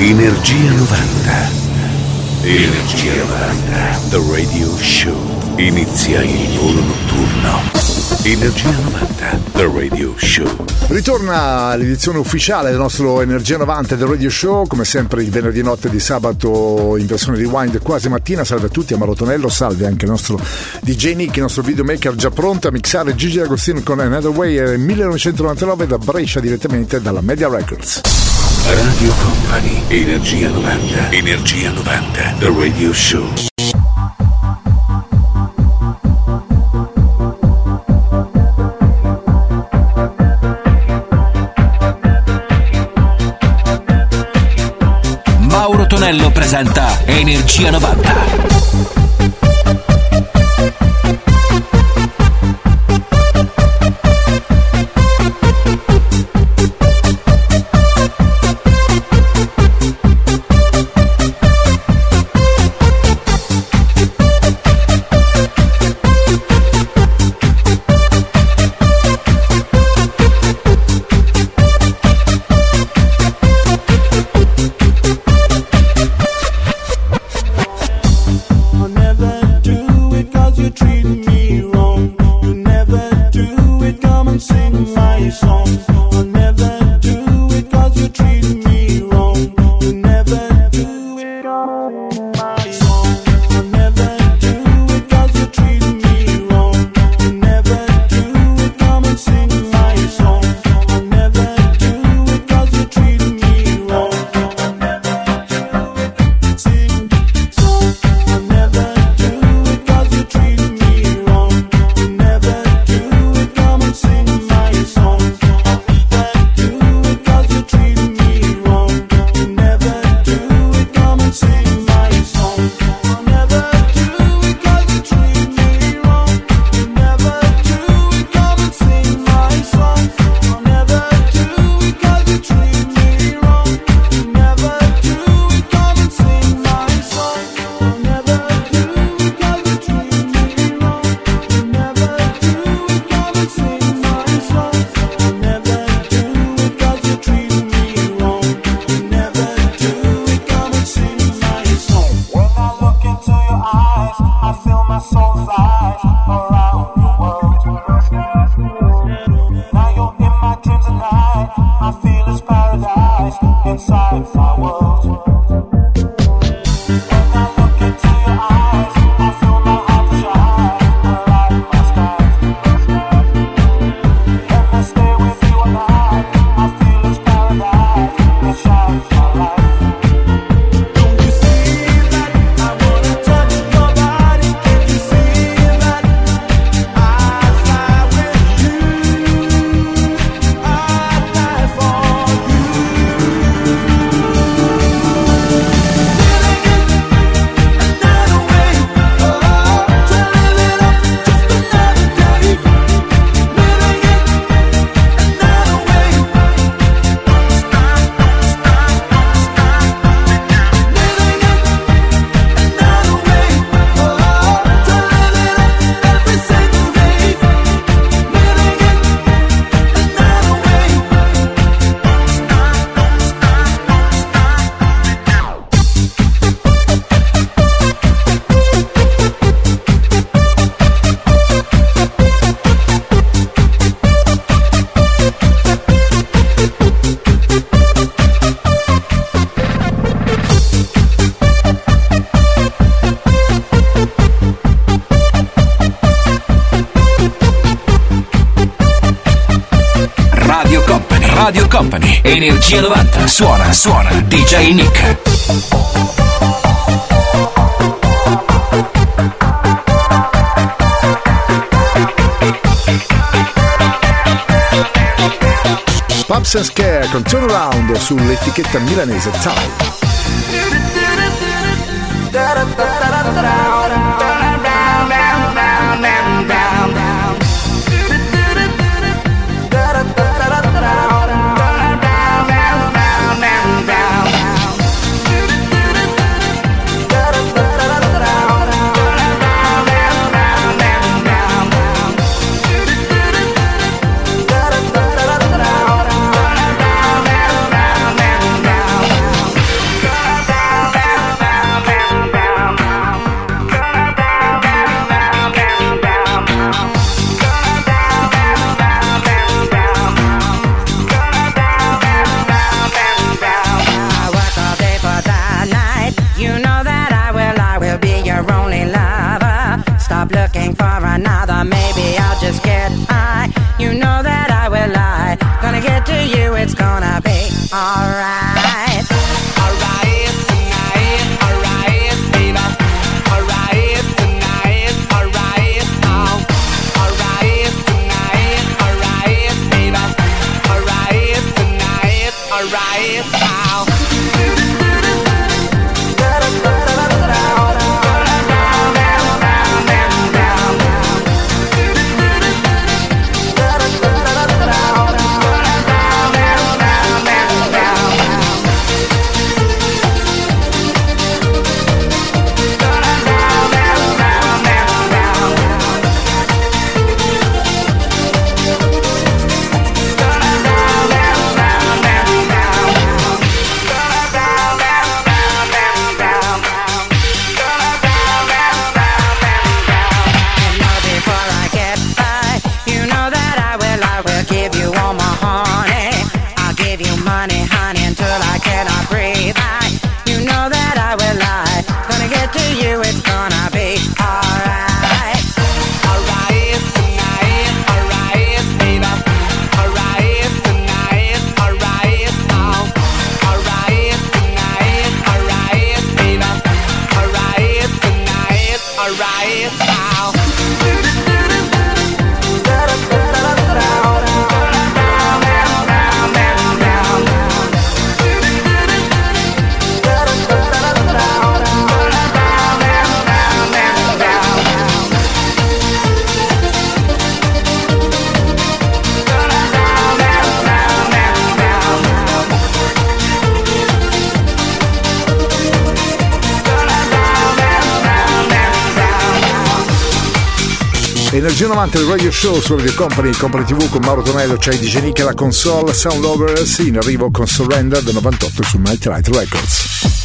Energia 90. Energia 90. The Radio Show. Inizia il volo notturno. Energia 90, The Radio Show. Ritorna l'edizione ufficiale del nostro Energia 90, The Radio Show, come sempre il venerdì notte di sabato in versione rewind, quasi mattina. Salve a tutti, a Marotonello, salve anche il nostro DJ Nick, il nostro videomaker già pronto a mixare Gigi D'Agostino con Another Way eh, 1999 da Brescia direttamente dalla Media Records. Radio Company, Energia 90, Energia 90, The Radio Show. Mauro Tonello presenta Energia 90. DJ Nick. Pops and Scare con Turnaround sull'etichetta milanese Time. Energia 90 del radio show su Radio Company, Company TV con Mauro Tonello, c'è cioè DJ Nick la console, Sound Lovers in arrivo con Surrender del 98 su Night Light Records.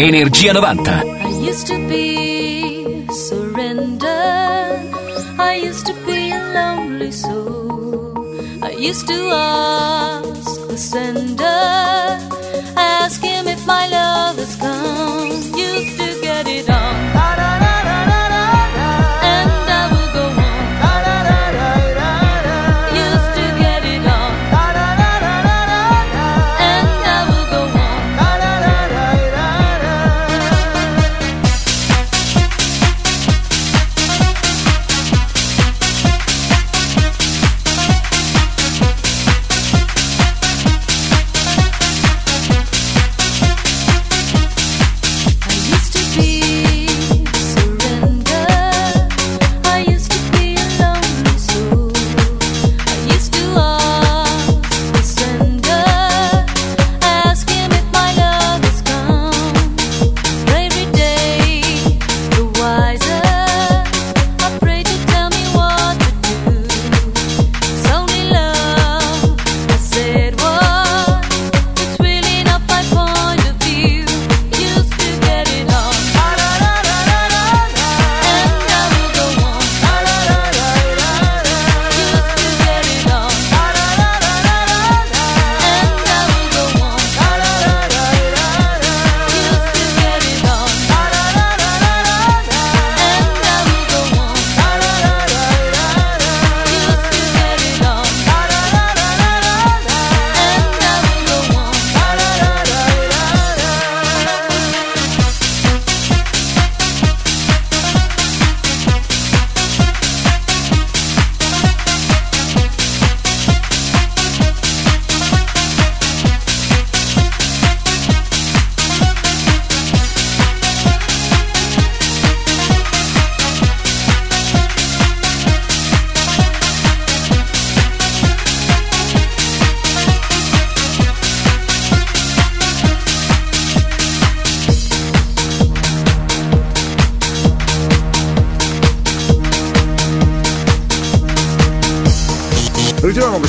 Energia 90. I used to be surrender. I used to be a lonely soul. I used to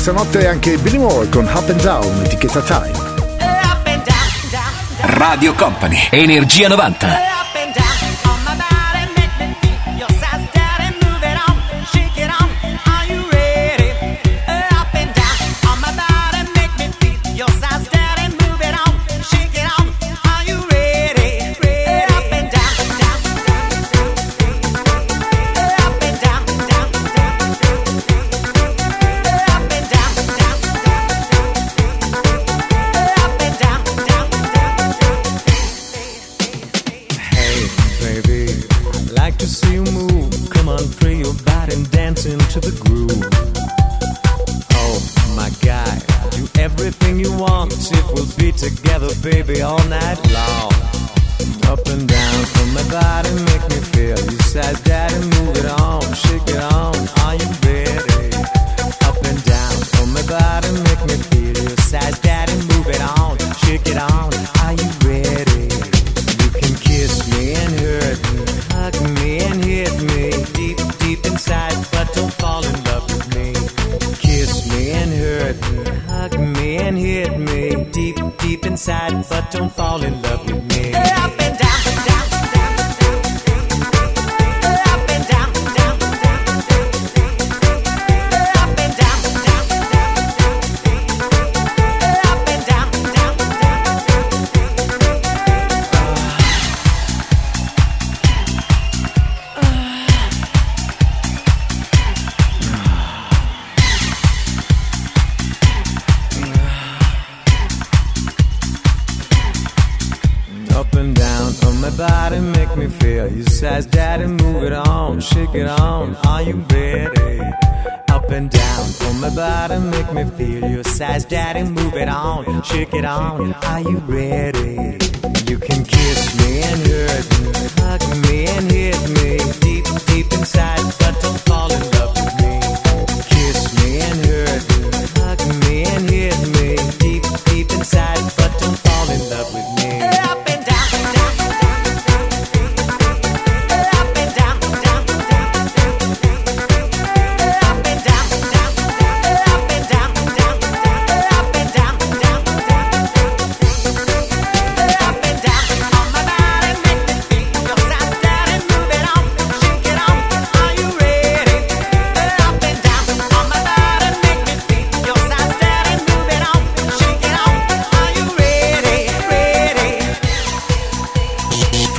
Questa notte anche Billy Moore con Up and Down, etichetta Time. Radio Company, Energia 90.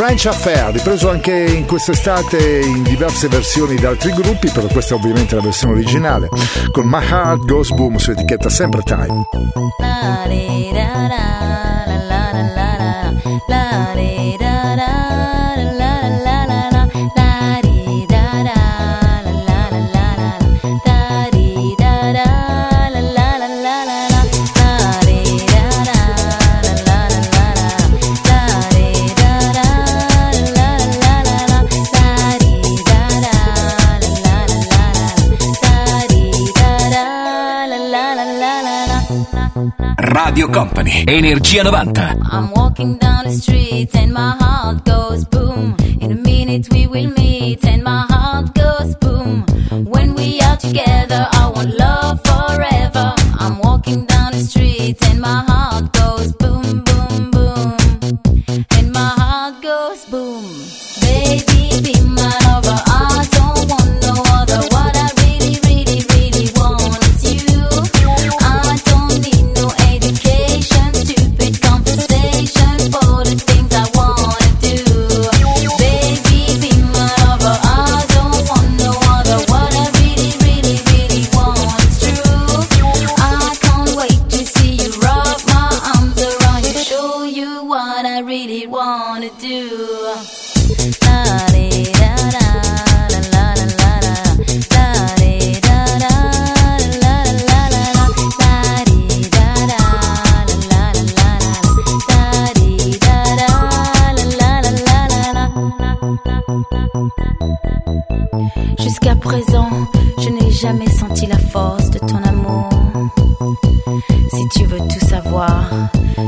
French Affair, ripreso anche in quest'estate in diverse versioni da altri gruppi, però questa è ovviamente la versione originale, con My Heart Goes Boom su etichetta sempre Time. La Company, Energia 90. I'm walking down the street and my heart goes boom. In a minute we will meet and my heart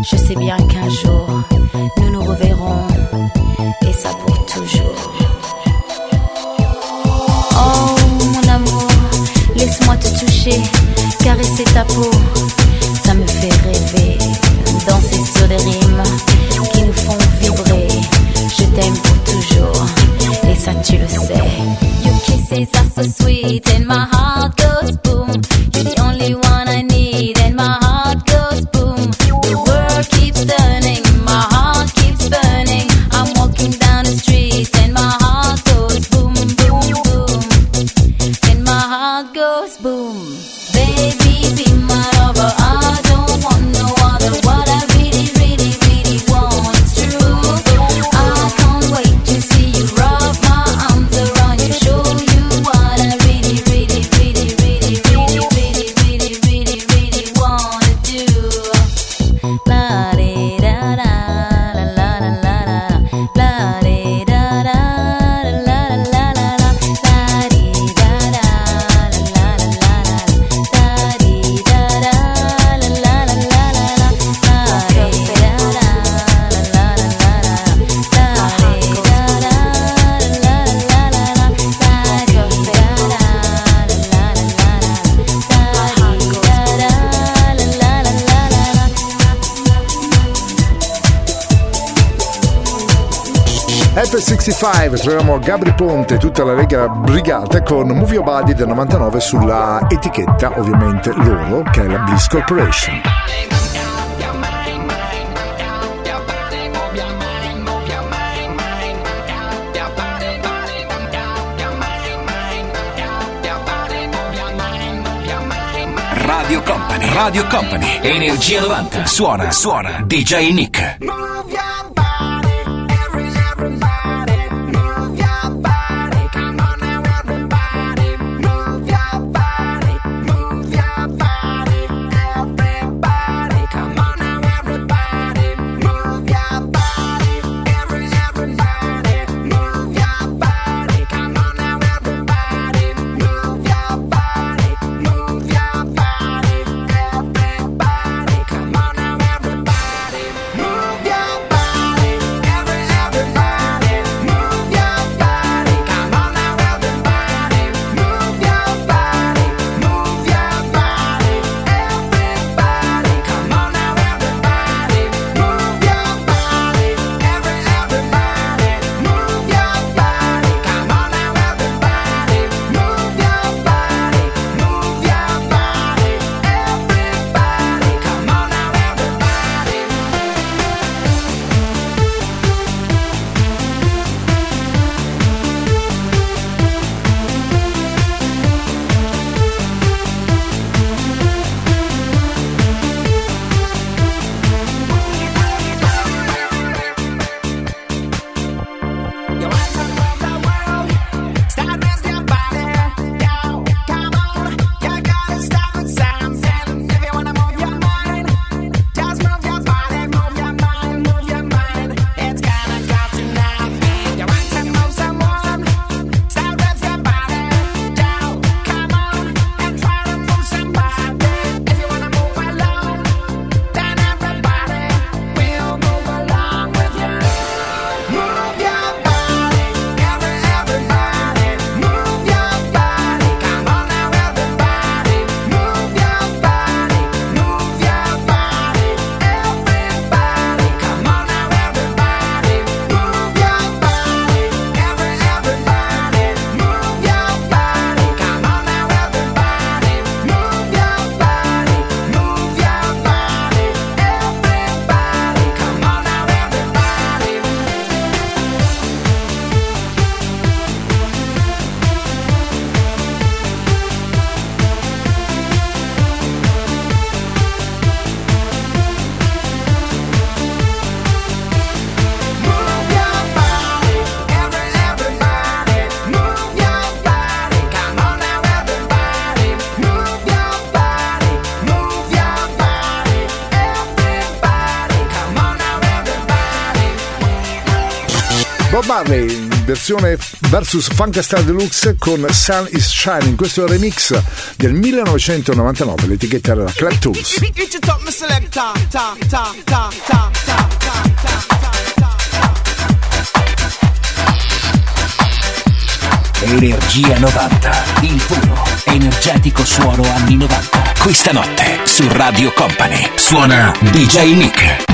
Je sais bien qu'un jour 65 troviamo Gabri Ponte e tutta la Lega Brigata con Movie Body del 99 sulla etichetta ovviamente loro che è la Bliss Corporation. Radio Company, Radio Company, Energia 90, suona, suona, DJ Nick. Bob Marley in versione versus Funkastar Deluxe con Sun is Shining. Questo è il remix del 1999, l'etichetta era Clap Tools. Energia 90, il puro, energetico suono anni 90. Questa notte su Radio Company suona DJ Nick.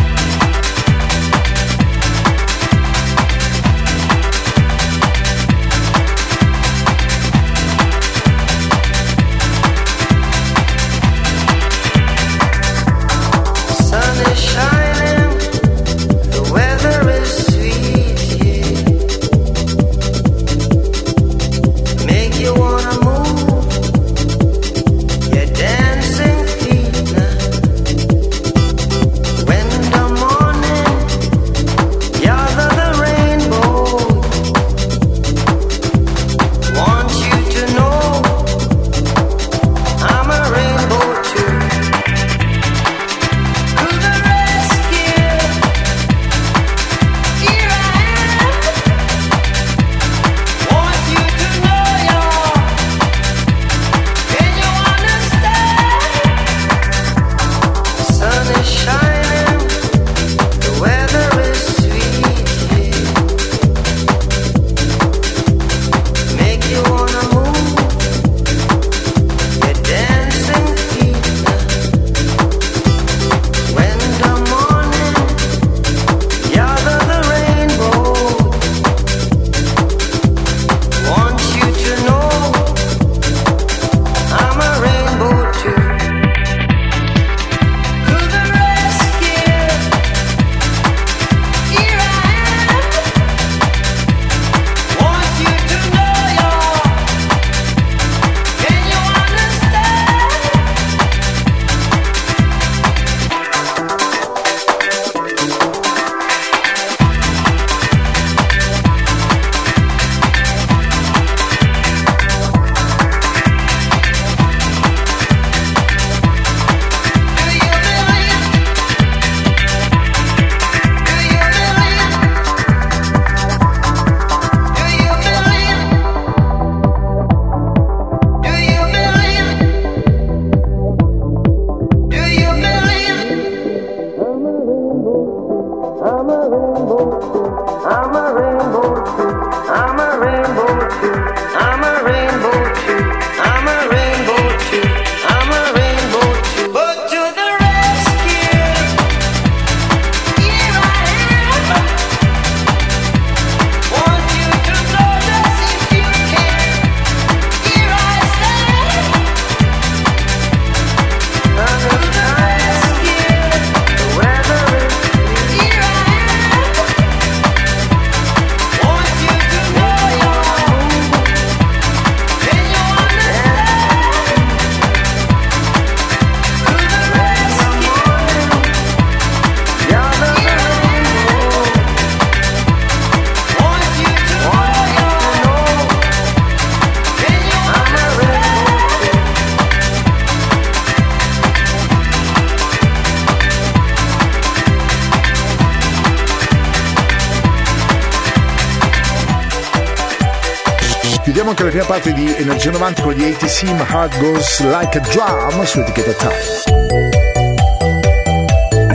la prima parte di Energia 90 con gli ATC My Heart Goes Like a Drum su etichetta Time.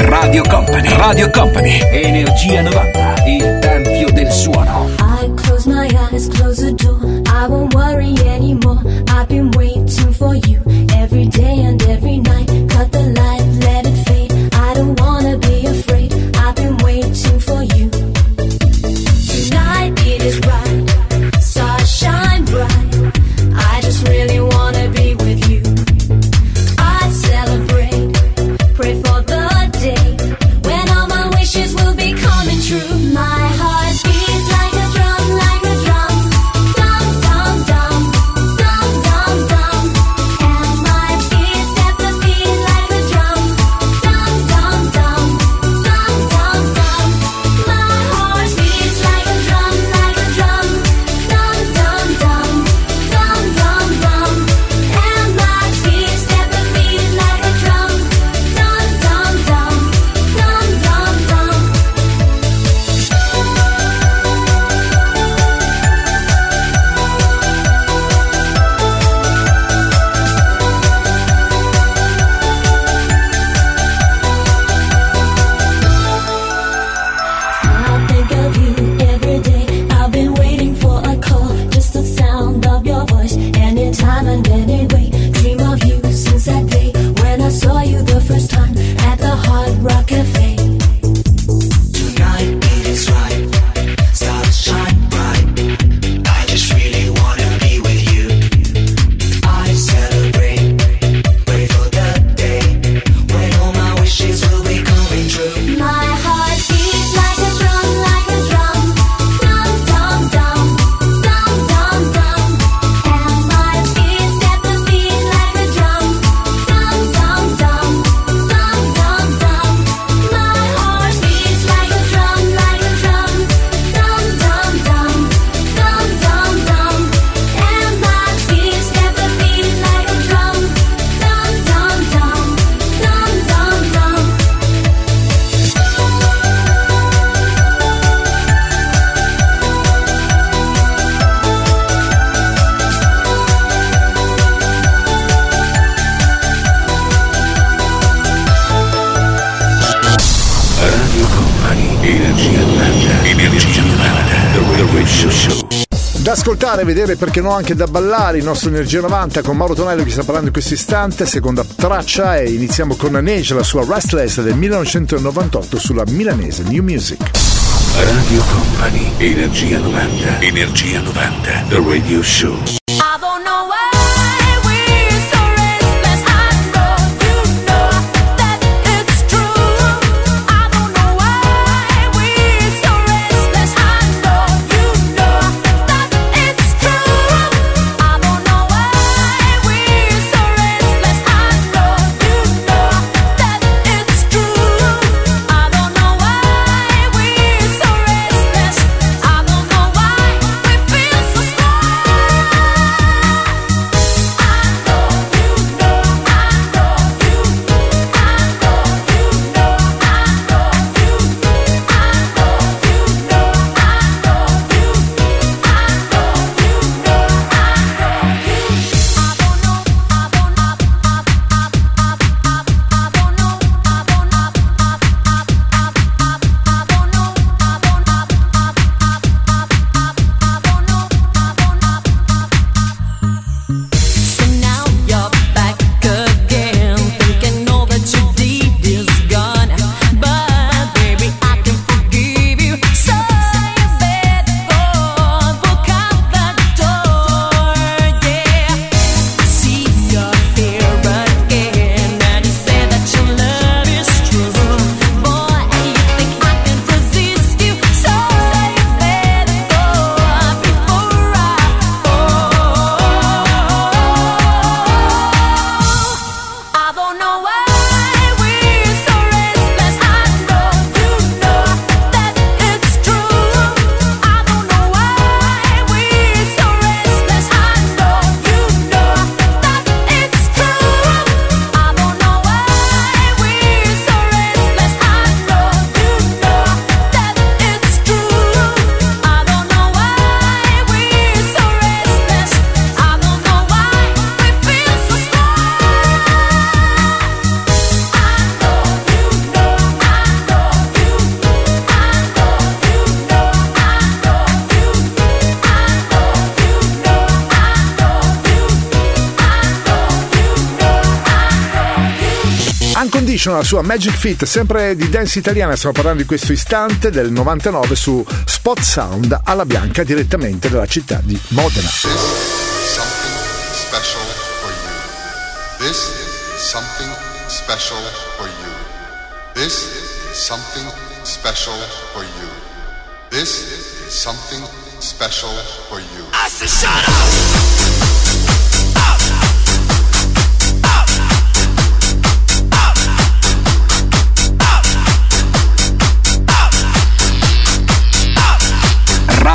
Radio Company Radio Company. Energia 90 il tempio del suono. I close my eyes, close the door. I won't worry anymore. I've been waiting for you Every day and every night. Ascoltare, vedere perché no anche da ballare il nostro Energia 90 con Mauro Tonello che sta parlando in questo istante, seconda traccia e iniziamo con Neige, la sua Restless del 1998 sulla milanese New Music. Radio Company, Energia 90, Energia 90, The Radio Show. I don't know why sua Magic Fit, sempre di dance italiana, stiamo parlando in questo istante del 99 su Spot Sound alla Bianca direttamente dalla città di Modena. This is something special for you. This is something special for you. This is something special for you. I said, shut up!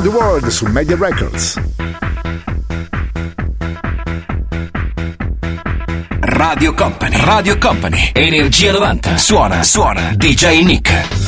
Around the World su Media Records. Radio Company, Radio Company, Energia 90, suona, suona, DJ Nick.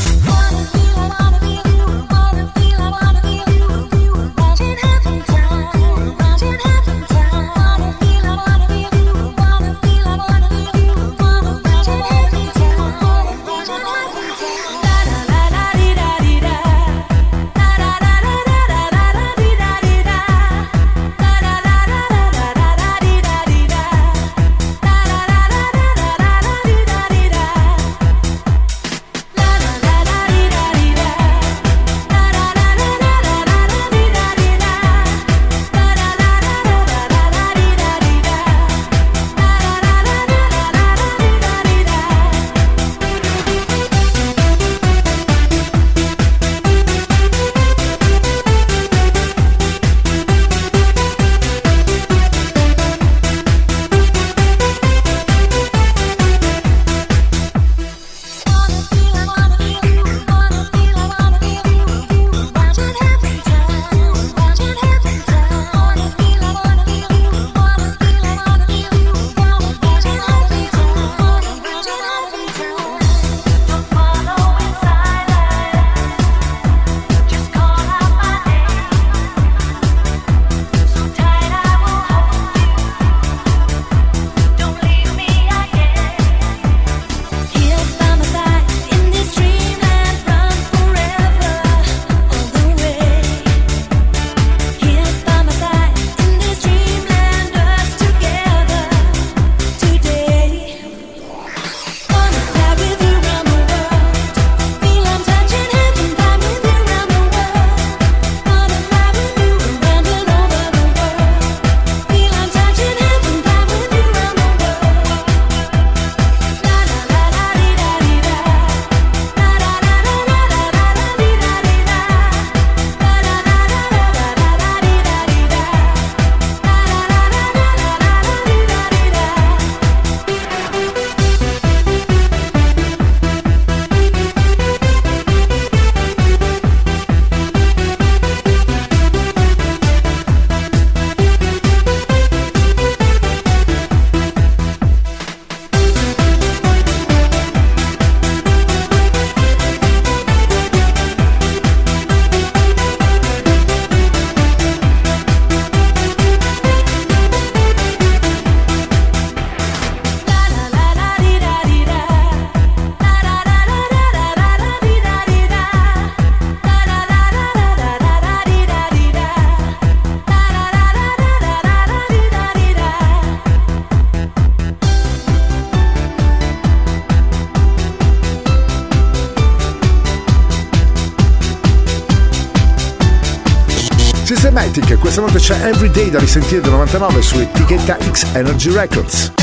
C'è Everyday da risentire del 99 su etichetta X Energy Records.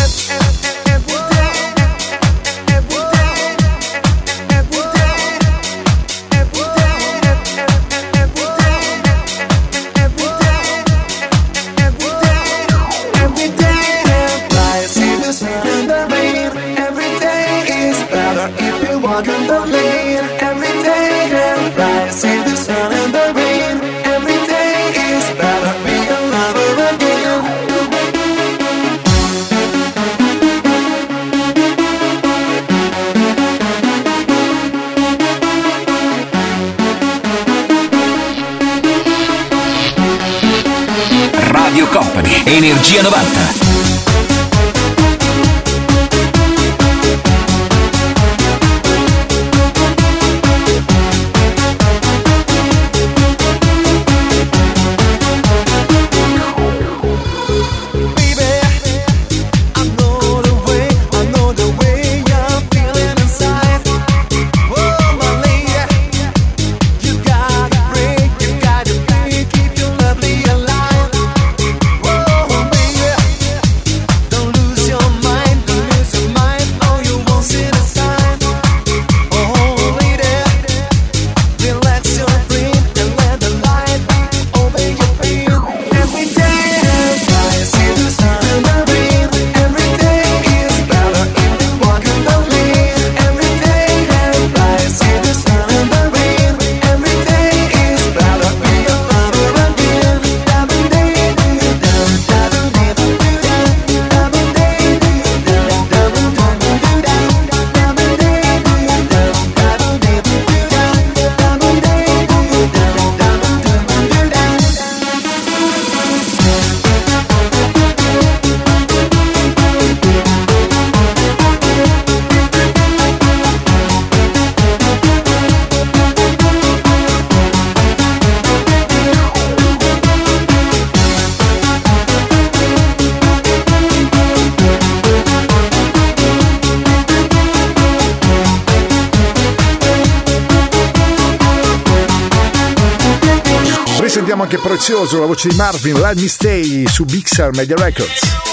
Prezioso, la voce di Marvin, Let Me Stay su Bixar Media Records.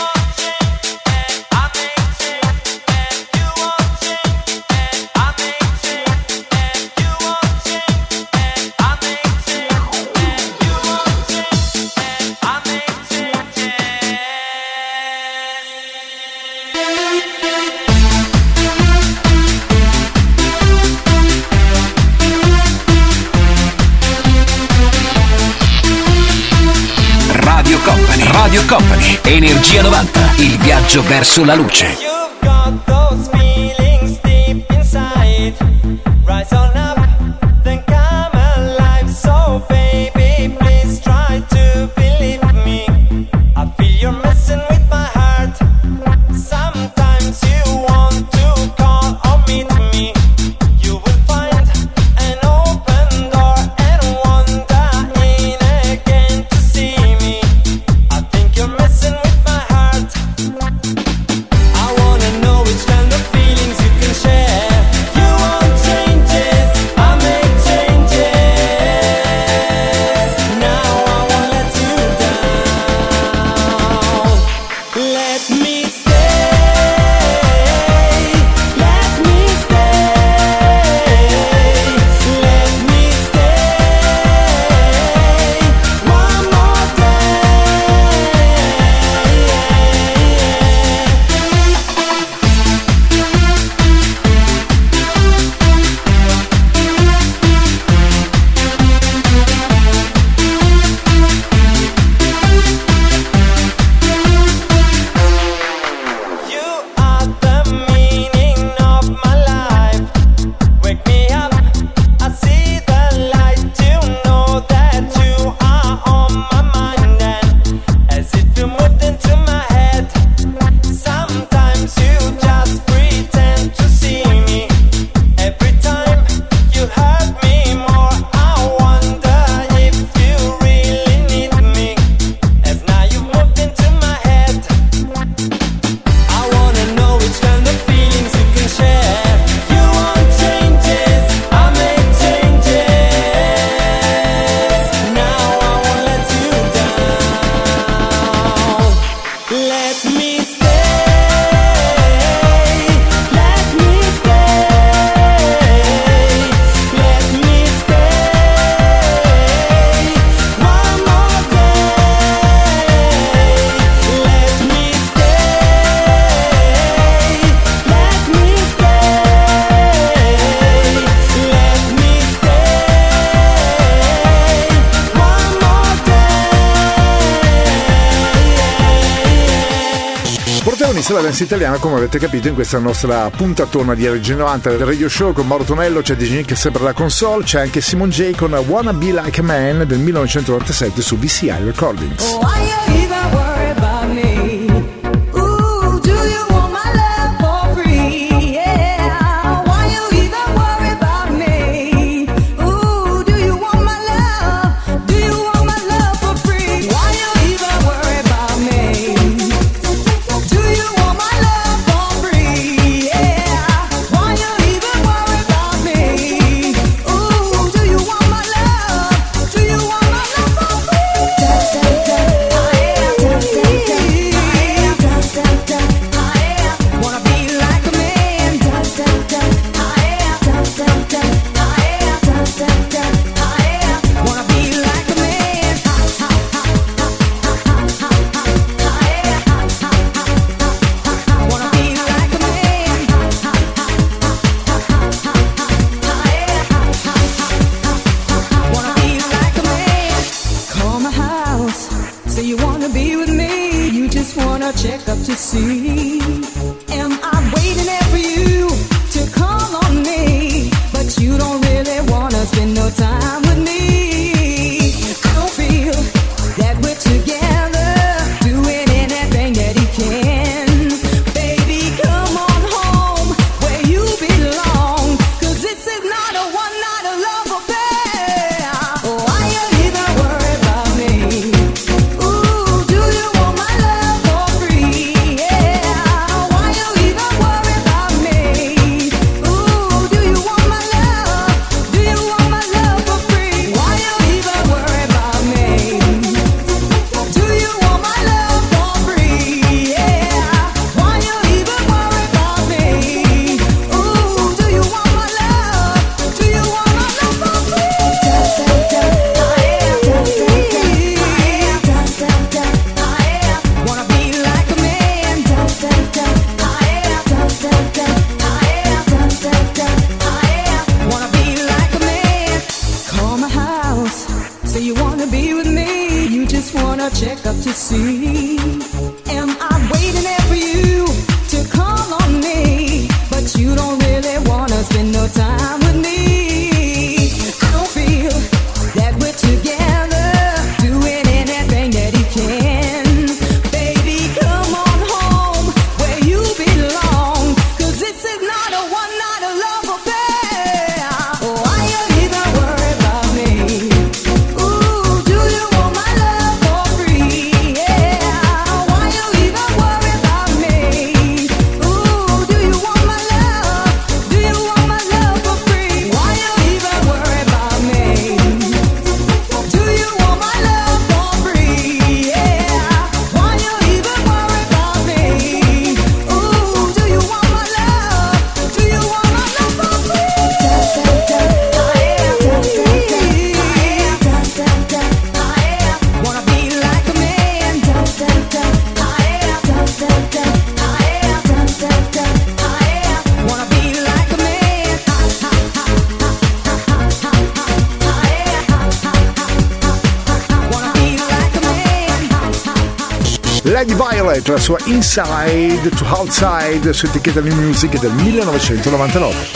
viaggio verso la luce. Frequenza Italiana, come avete capito, in questa nostra puntatona di RG90 del Radio Show con Mauro Tonello, c'è DJ che sembra la console, c'è anche Simon J con Wanna Be Like a Man del 1997 su VCI Recordings. Oh, la sua Inside to Outside su etichetta New Music del 1999.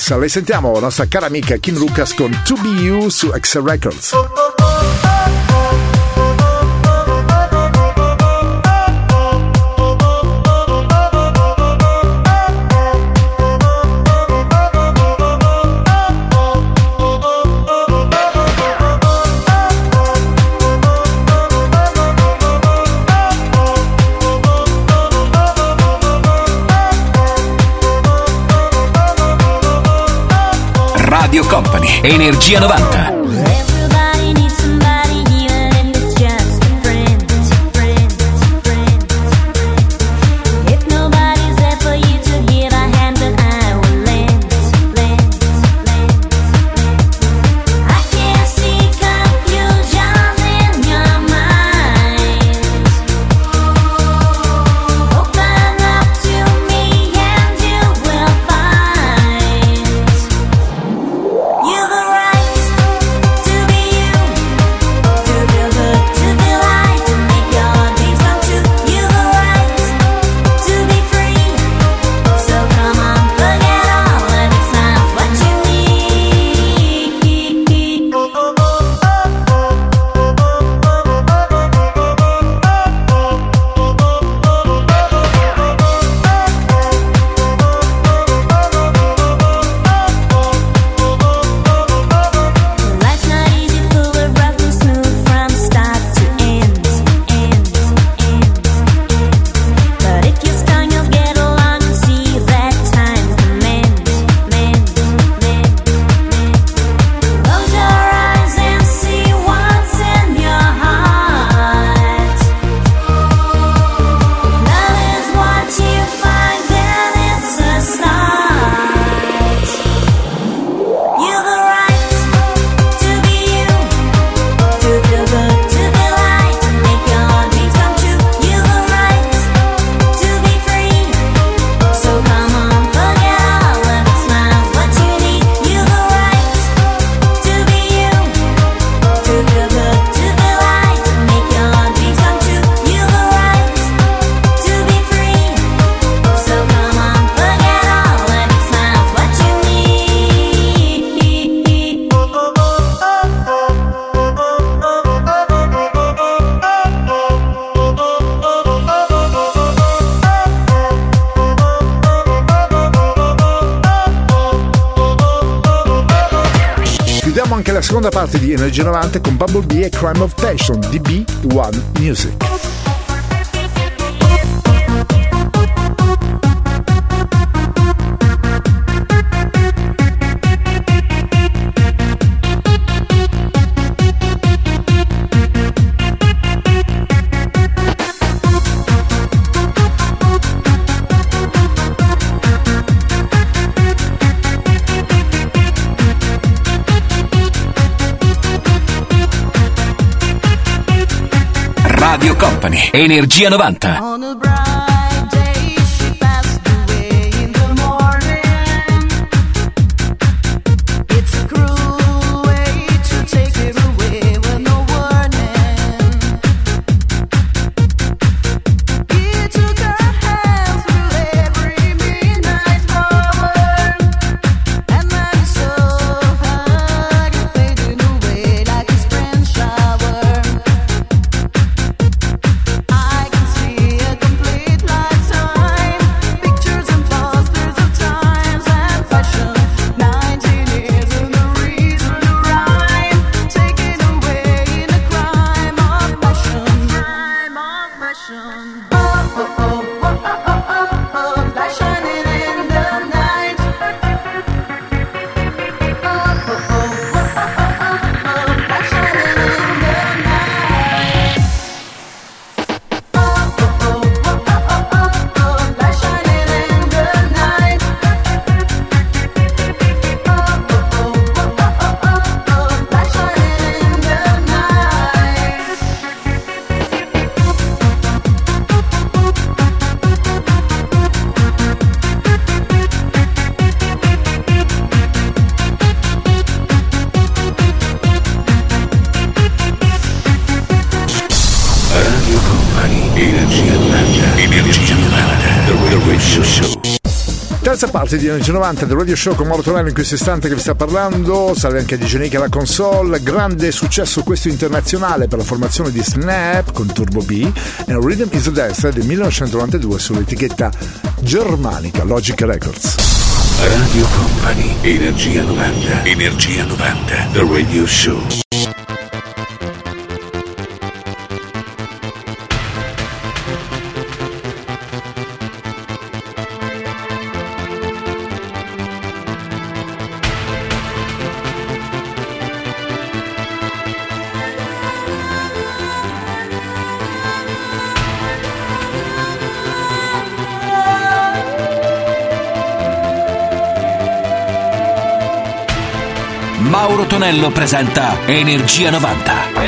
Lucas, le sentiamo, la nostra cara amica Kim Lucas con To Be You su Excel Records. Energia 90. music. Energia 90. Terza parte di Energia 90 del Radio Show con Mauro Tonello in questo istante che vi sta parlando. Salve anche a Digenica alla console. Grande successo questo internazionale per la formazione di Snap con Turbo B e Rhythm is the Dance del 1992 sull'etichetta germanica Logic Records. Radio Company, Energia 90, Energia 90, The Radio Show. Mauro Tonello presenta Energia 90.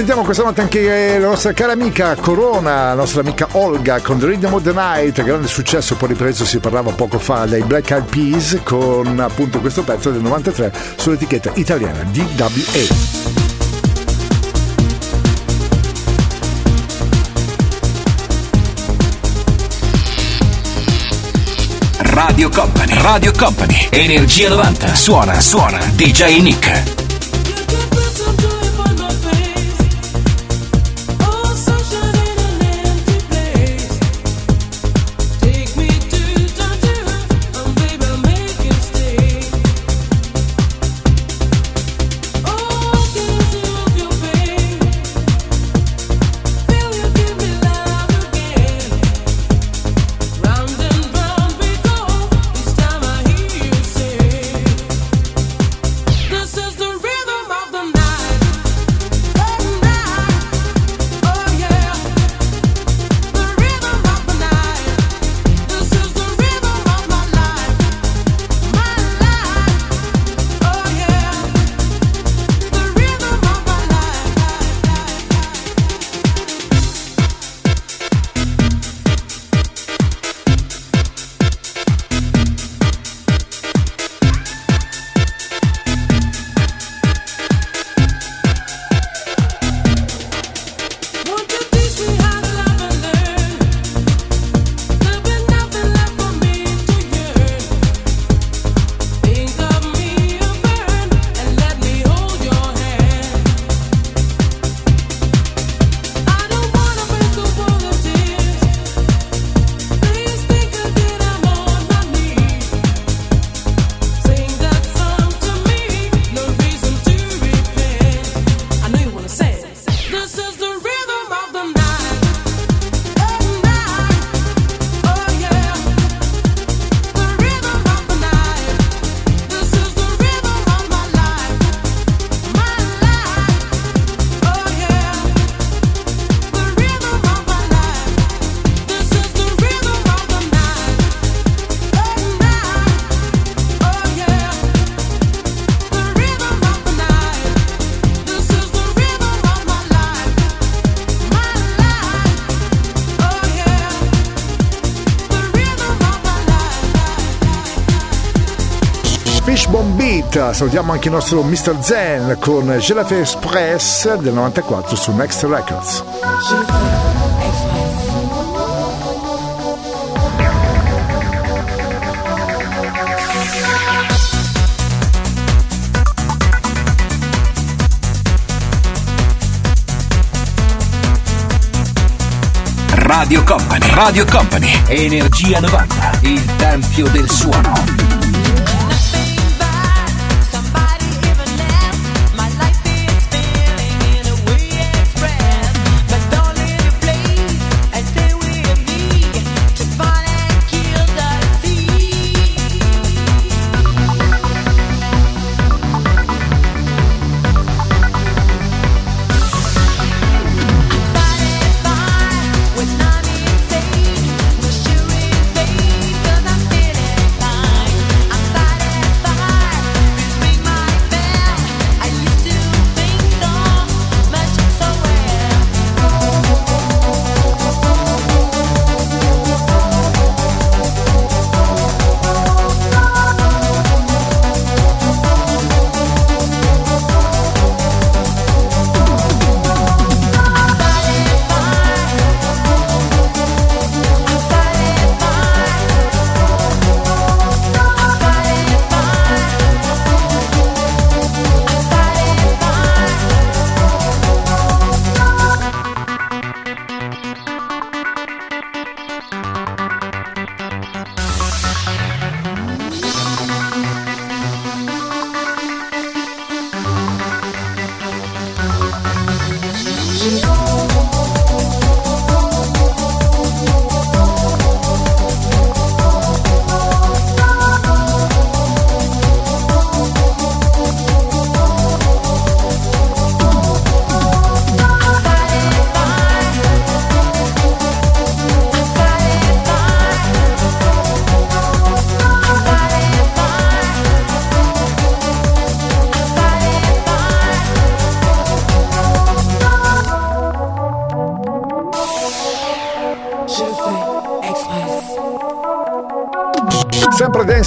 Risentiamo questa notte anche la nostra cara amica Corona, la nostra amica Olga con The Rhythm of the Night, grande successo, poi ripreso si parlava poco fa dai Black Eyed Peas con appunto questo pezzo del 93 sull'etichetta italiana DWA. Radio Company, Radio Company, Energia 90. Suona, suona, DJ Nick. Salutiamo anche il nostro Mr. Zen con Gelate Express del 94 su Next Records. Radio Company, Radio Company, Energia 90, il tempio del suono.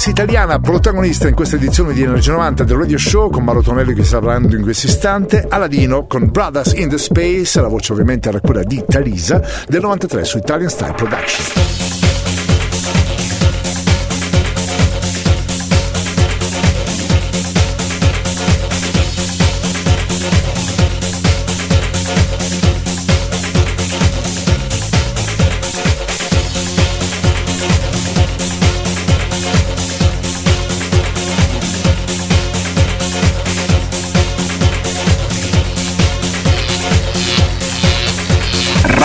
Dance italiana, protagonista in questa edizione di Energia 90 del Radio Show con Mauro Tonelli che sta parlando in questo istante, Aladino con Brothers in the Space, la voce ovviamente era quella di Talisa del 93 su Italian Style Production.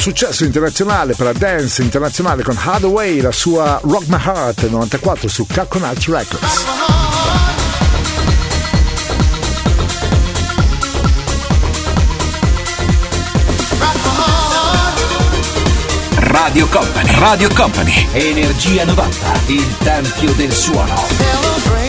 successo internazionale per la dance internazionale con Hardaway, la sua Rock My Heart 94 su Coconut Records. Radio Company, Radio Company, Energia 90, il tempio del suono.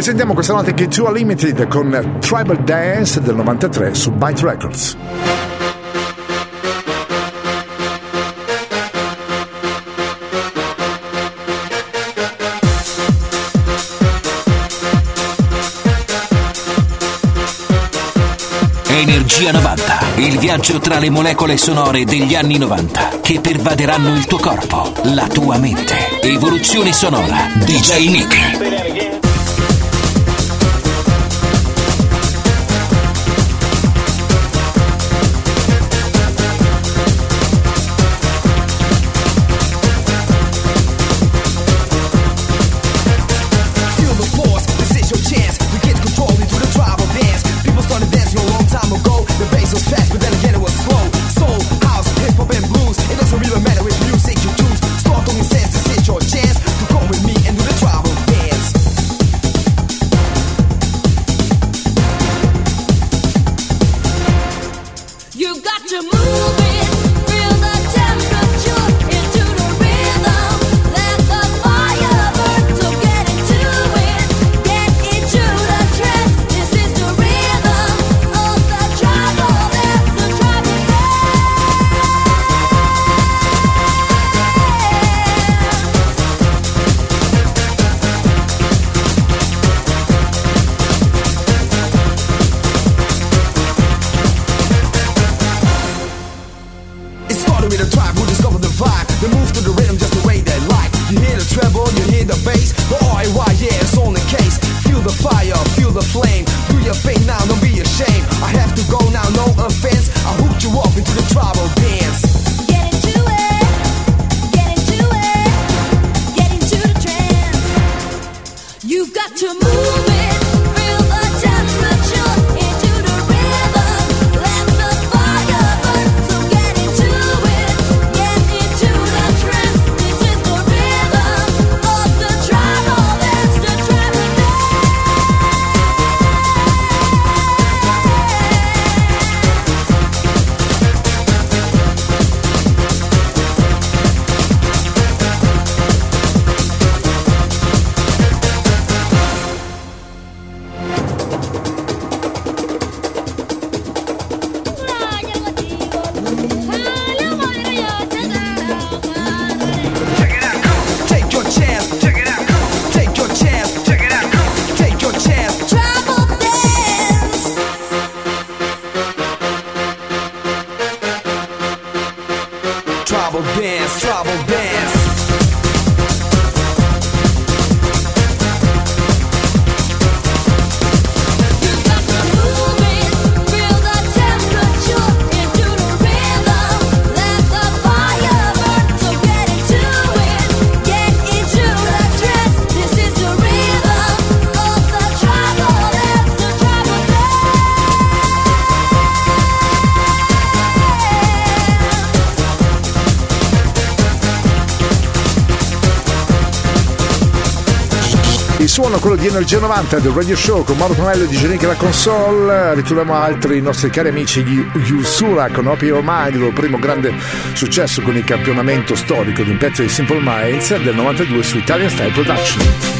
Risentiamo questa notte che Two Are Limited con Tribal Dance del 93 su Byte Records. Energia 90, il viaggio tra le molecole sonore degli anni 90 che pervaderanno il tuo corpo, la tua mente. Evoluzione sonora, DJ Nick. Quello di Energia 90 del Radio Show con Mauro Tonello di Genica la console. Ritroviamo altri nostri cari amici di Yusura con Your Mind, il loro primo grande successo con il campionamento storico di un pezzo di Simple Minds del 92 su Italian Style Production.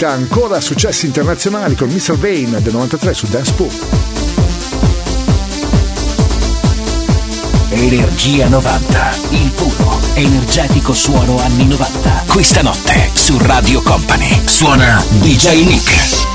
Beat, ancora successi internazionali con Mr. Vane del 93 su Dance Pool. Energia 90, il puro, energetico suono anni 90. Questa notte su Radio Company suona DJ Nick.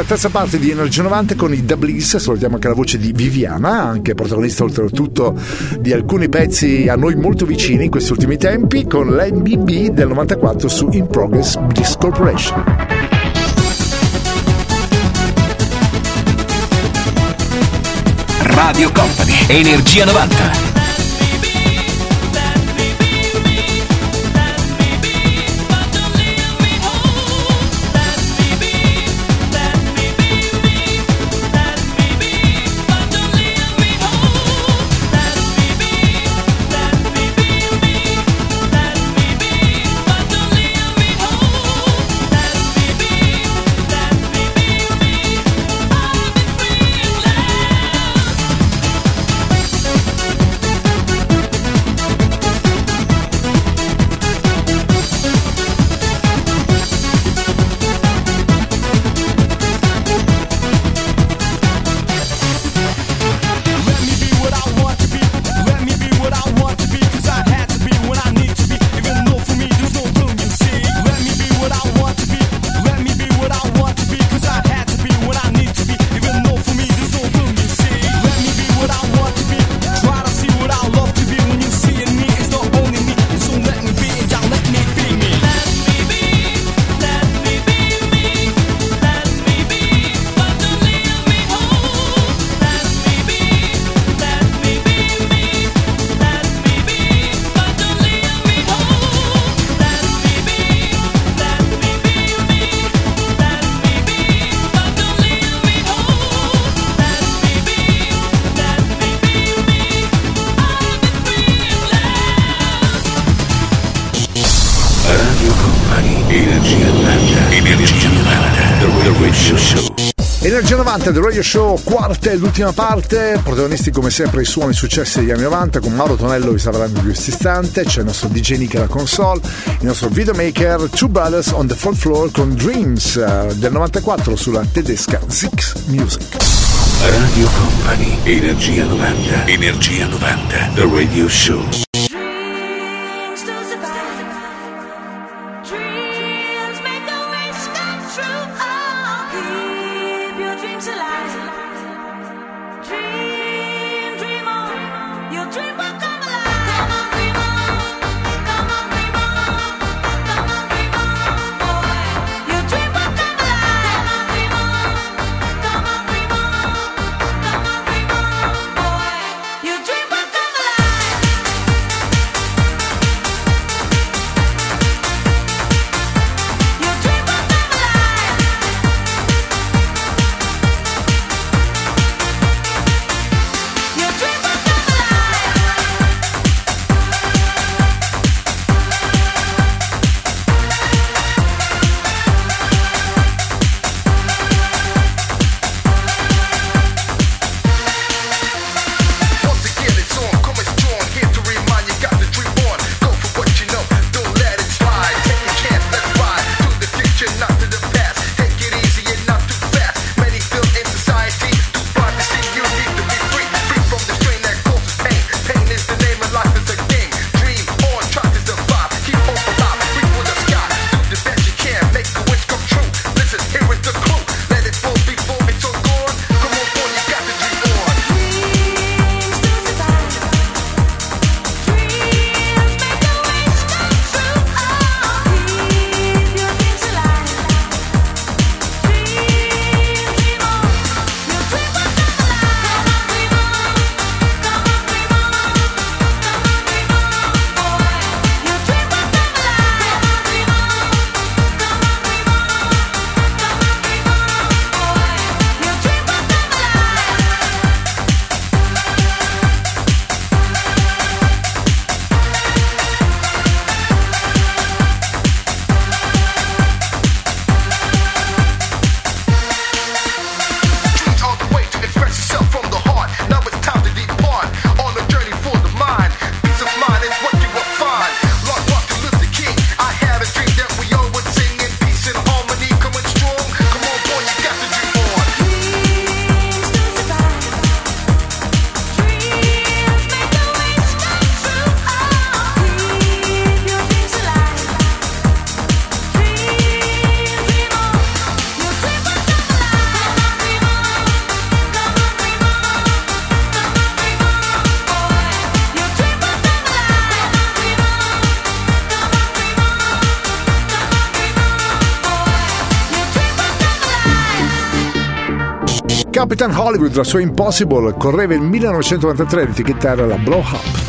la terza parte di Energia 90 con i Dublis, salutiamo anche la voce di Viviana, anche protagonista oltretutto di alcuni pezzi a noi molto vicini in questi ultimi tempi, con l'MBB del 94 su In Progress Bliss Corporation. Radio Company, Energia 90. 90 del Radio Show, quarta e l'ultima parte. Protagonisti come sempre i suoni successi degli anni 90 con Mauro Tonello vi sta parlando in questo istante. C'è il nostro DJ Nick alla console, il nostro videomaker Two Brothers on the Fourth Floor con Dreams eh, del 94 sulla tedesca Zix Music. Radio Company, Energia 90, Energia 90, The Radio Show. Hollywood, la sua Impossible, correva il 1993, l'etichetta la Blow Up.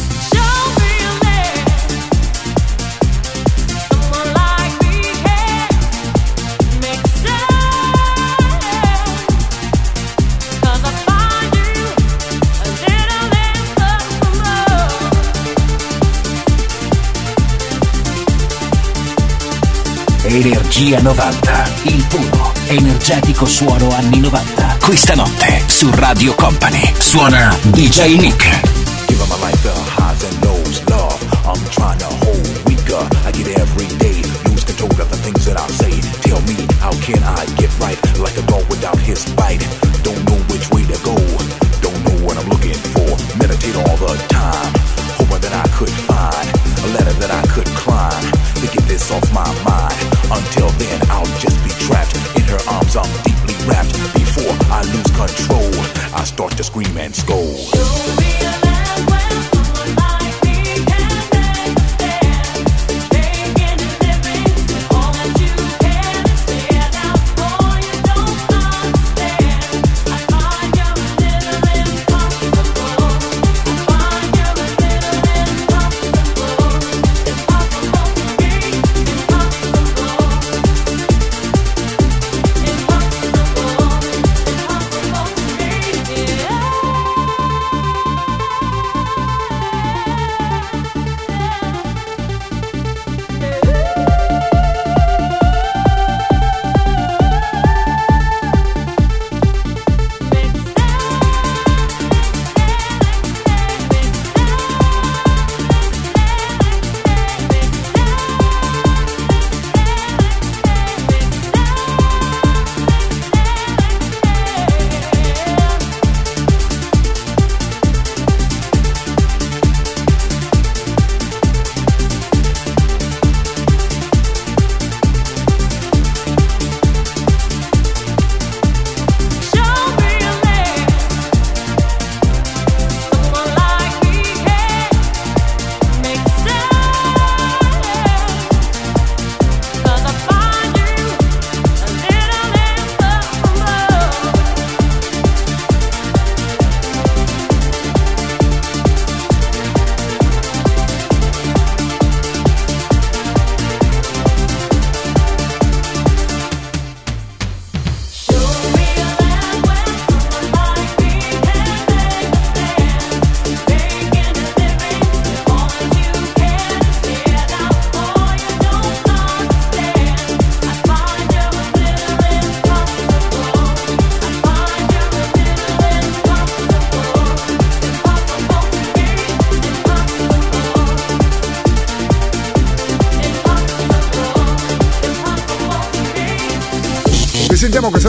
Energia 90, il puro, energetico suono anni 90. Questa notte su Radio Company suona DJ Nick. Give my life the highs and lows, love. I'm trying to hold weaker. I get every day, lose control of the things that I say. Tell me, how can I get right? Like a dog without his bite. Scream and scold.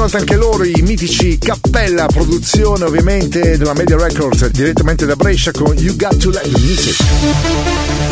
Volta anche loro, i mitici Cappella, produzione ovviamente della Media Records, direttamente da Brescia con You Got to Let the Music.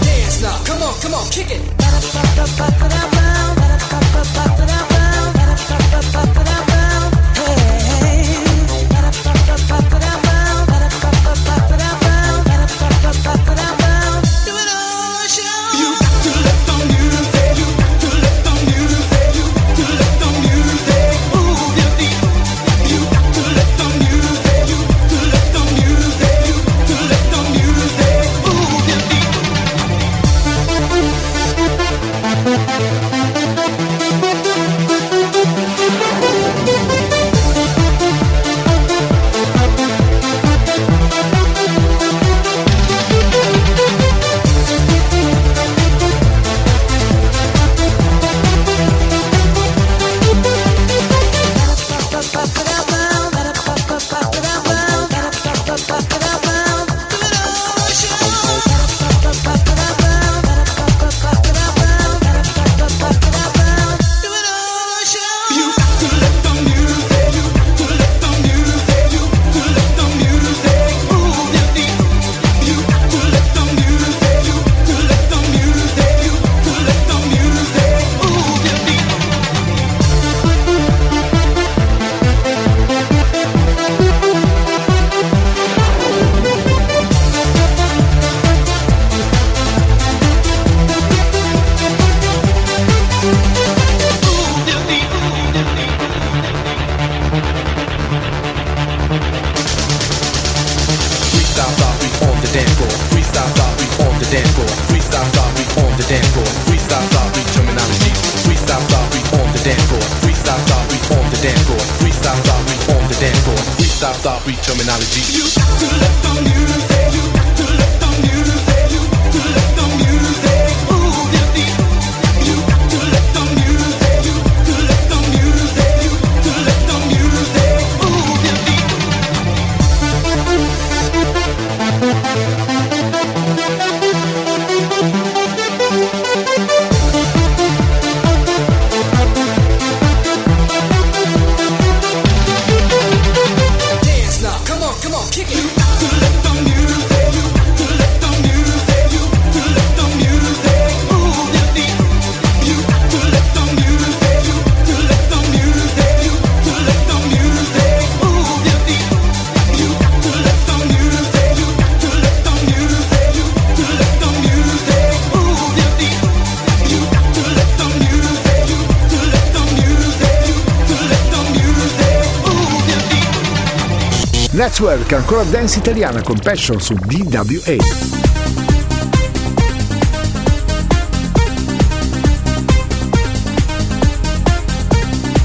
ancora dance italiana con Passion su DWA.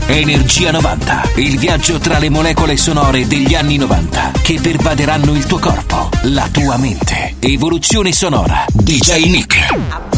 Energia 90, il viaggio tra le molecole sonore degli anni 90 che pervaderanno il tuo corpo, la tua mente. Evoluzione sonora. DJ Nick.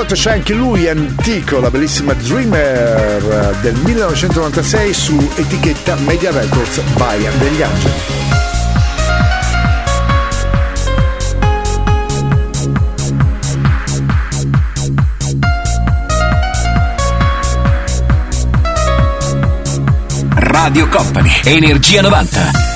Roth c'è anche lui antico, la bellissima Dreamer eh, del 1996 su etichetta Media Records Baia degli Angeli. Radio Company, Energia 90.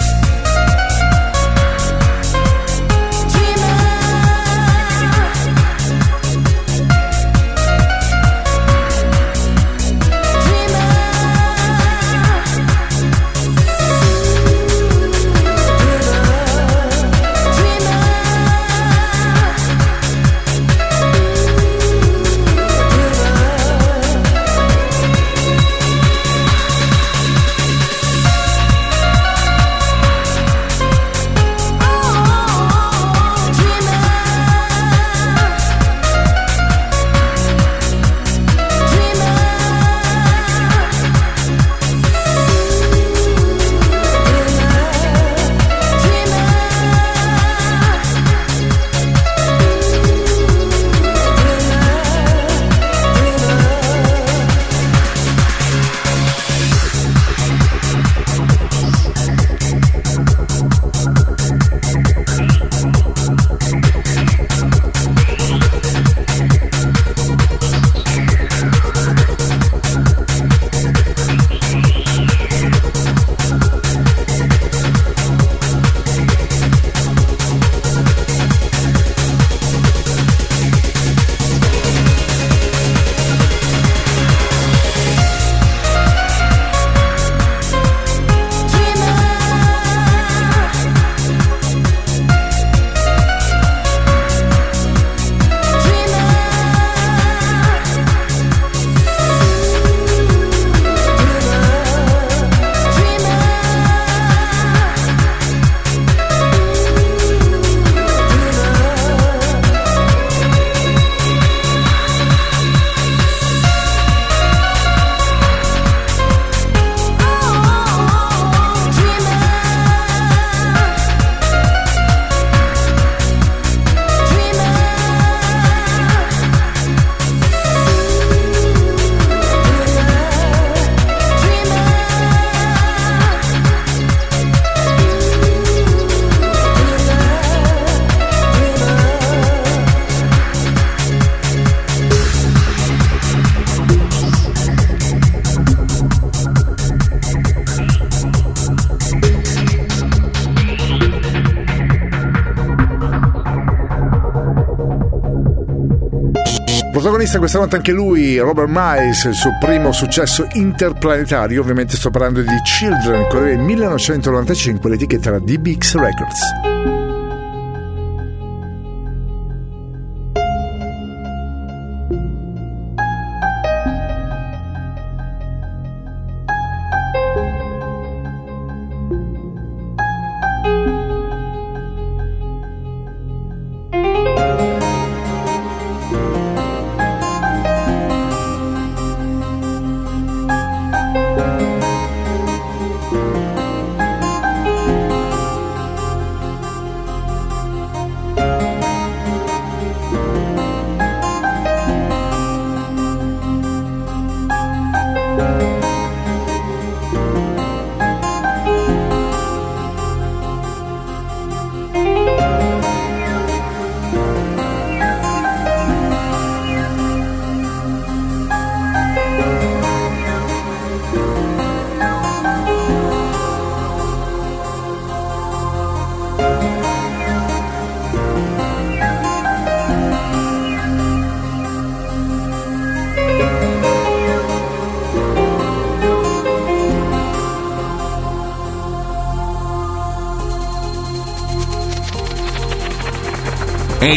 Protagonista questa notte anche lui, Robert Miles, il suo primo successo interplanetario, ovviamente sto parlando di Children, quello del 1995, l'etichetta era DBX Records.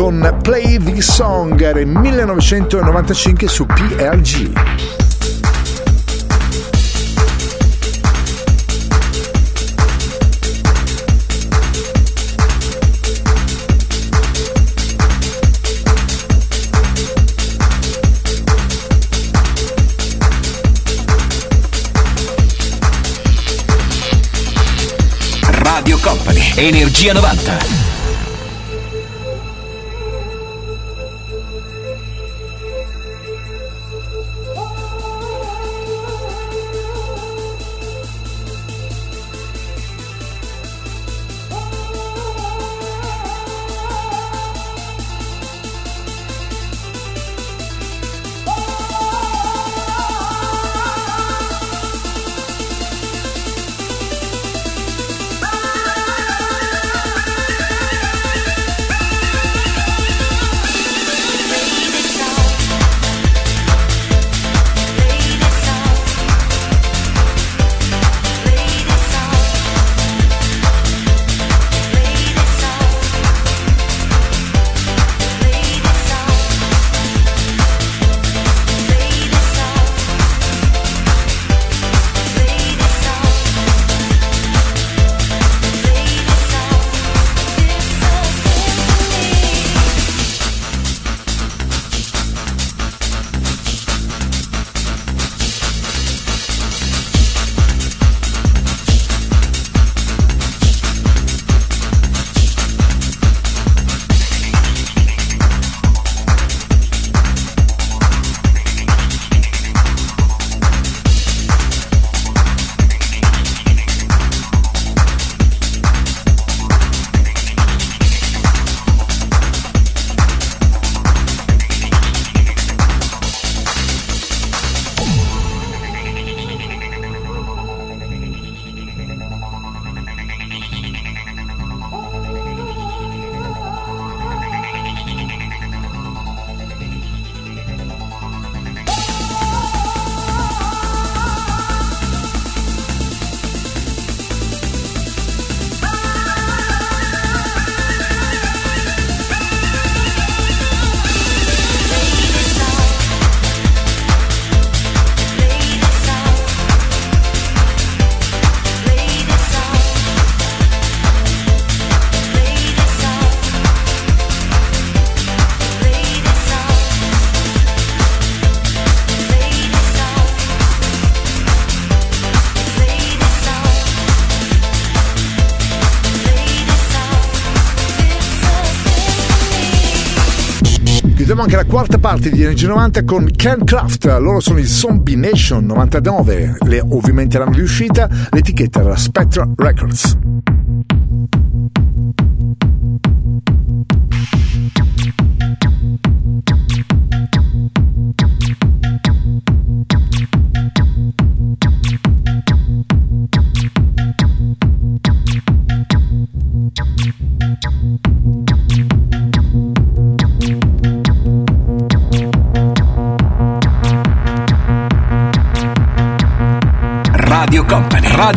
Con Play This Song era il 1995 su PLG. Energia 90. Chiudiamo anche la quarta parte di Energy 90 con Ken Craft, loro sono i Zombie Nation 99, le, ovviamente l'anno di uscita, l'etichetta era Spectra Records.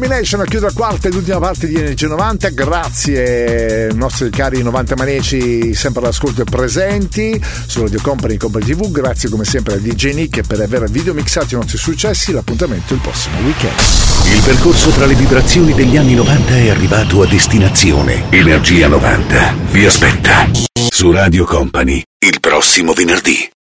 Danny Zombie Nation a chiudere la quarta ed ultima parte di Energia 90. Grazie ai nostri cari 90 manieci, sempre all'ascolto e presenti su Radio Company e Company TV. Grazie come sempre a DJ Nick per aver videomixato i nostri successi. L'appuntamento il prossimo weekend. Il percorso tra le vibrazioni degli anni 90 è arrivato a destinazione. Energia 90 vi aspetta su Radio Company il prossimo venerdì.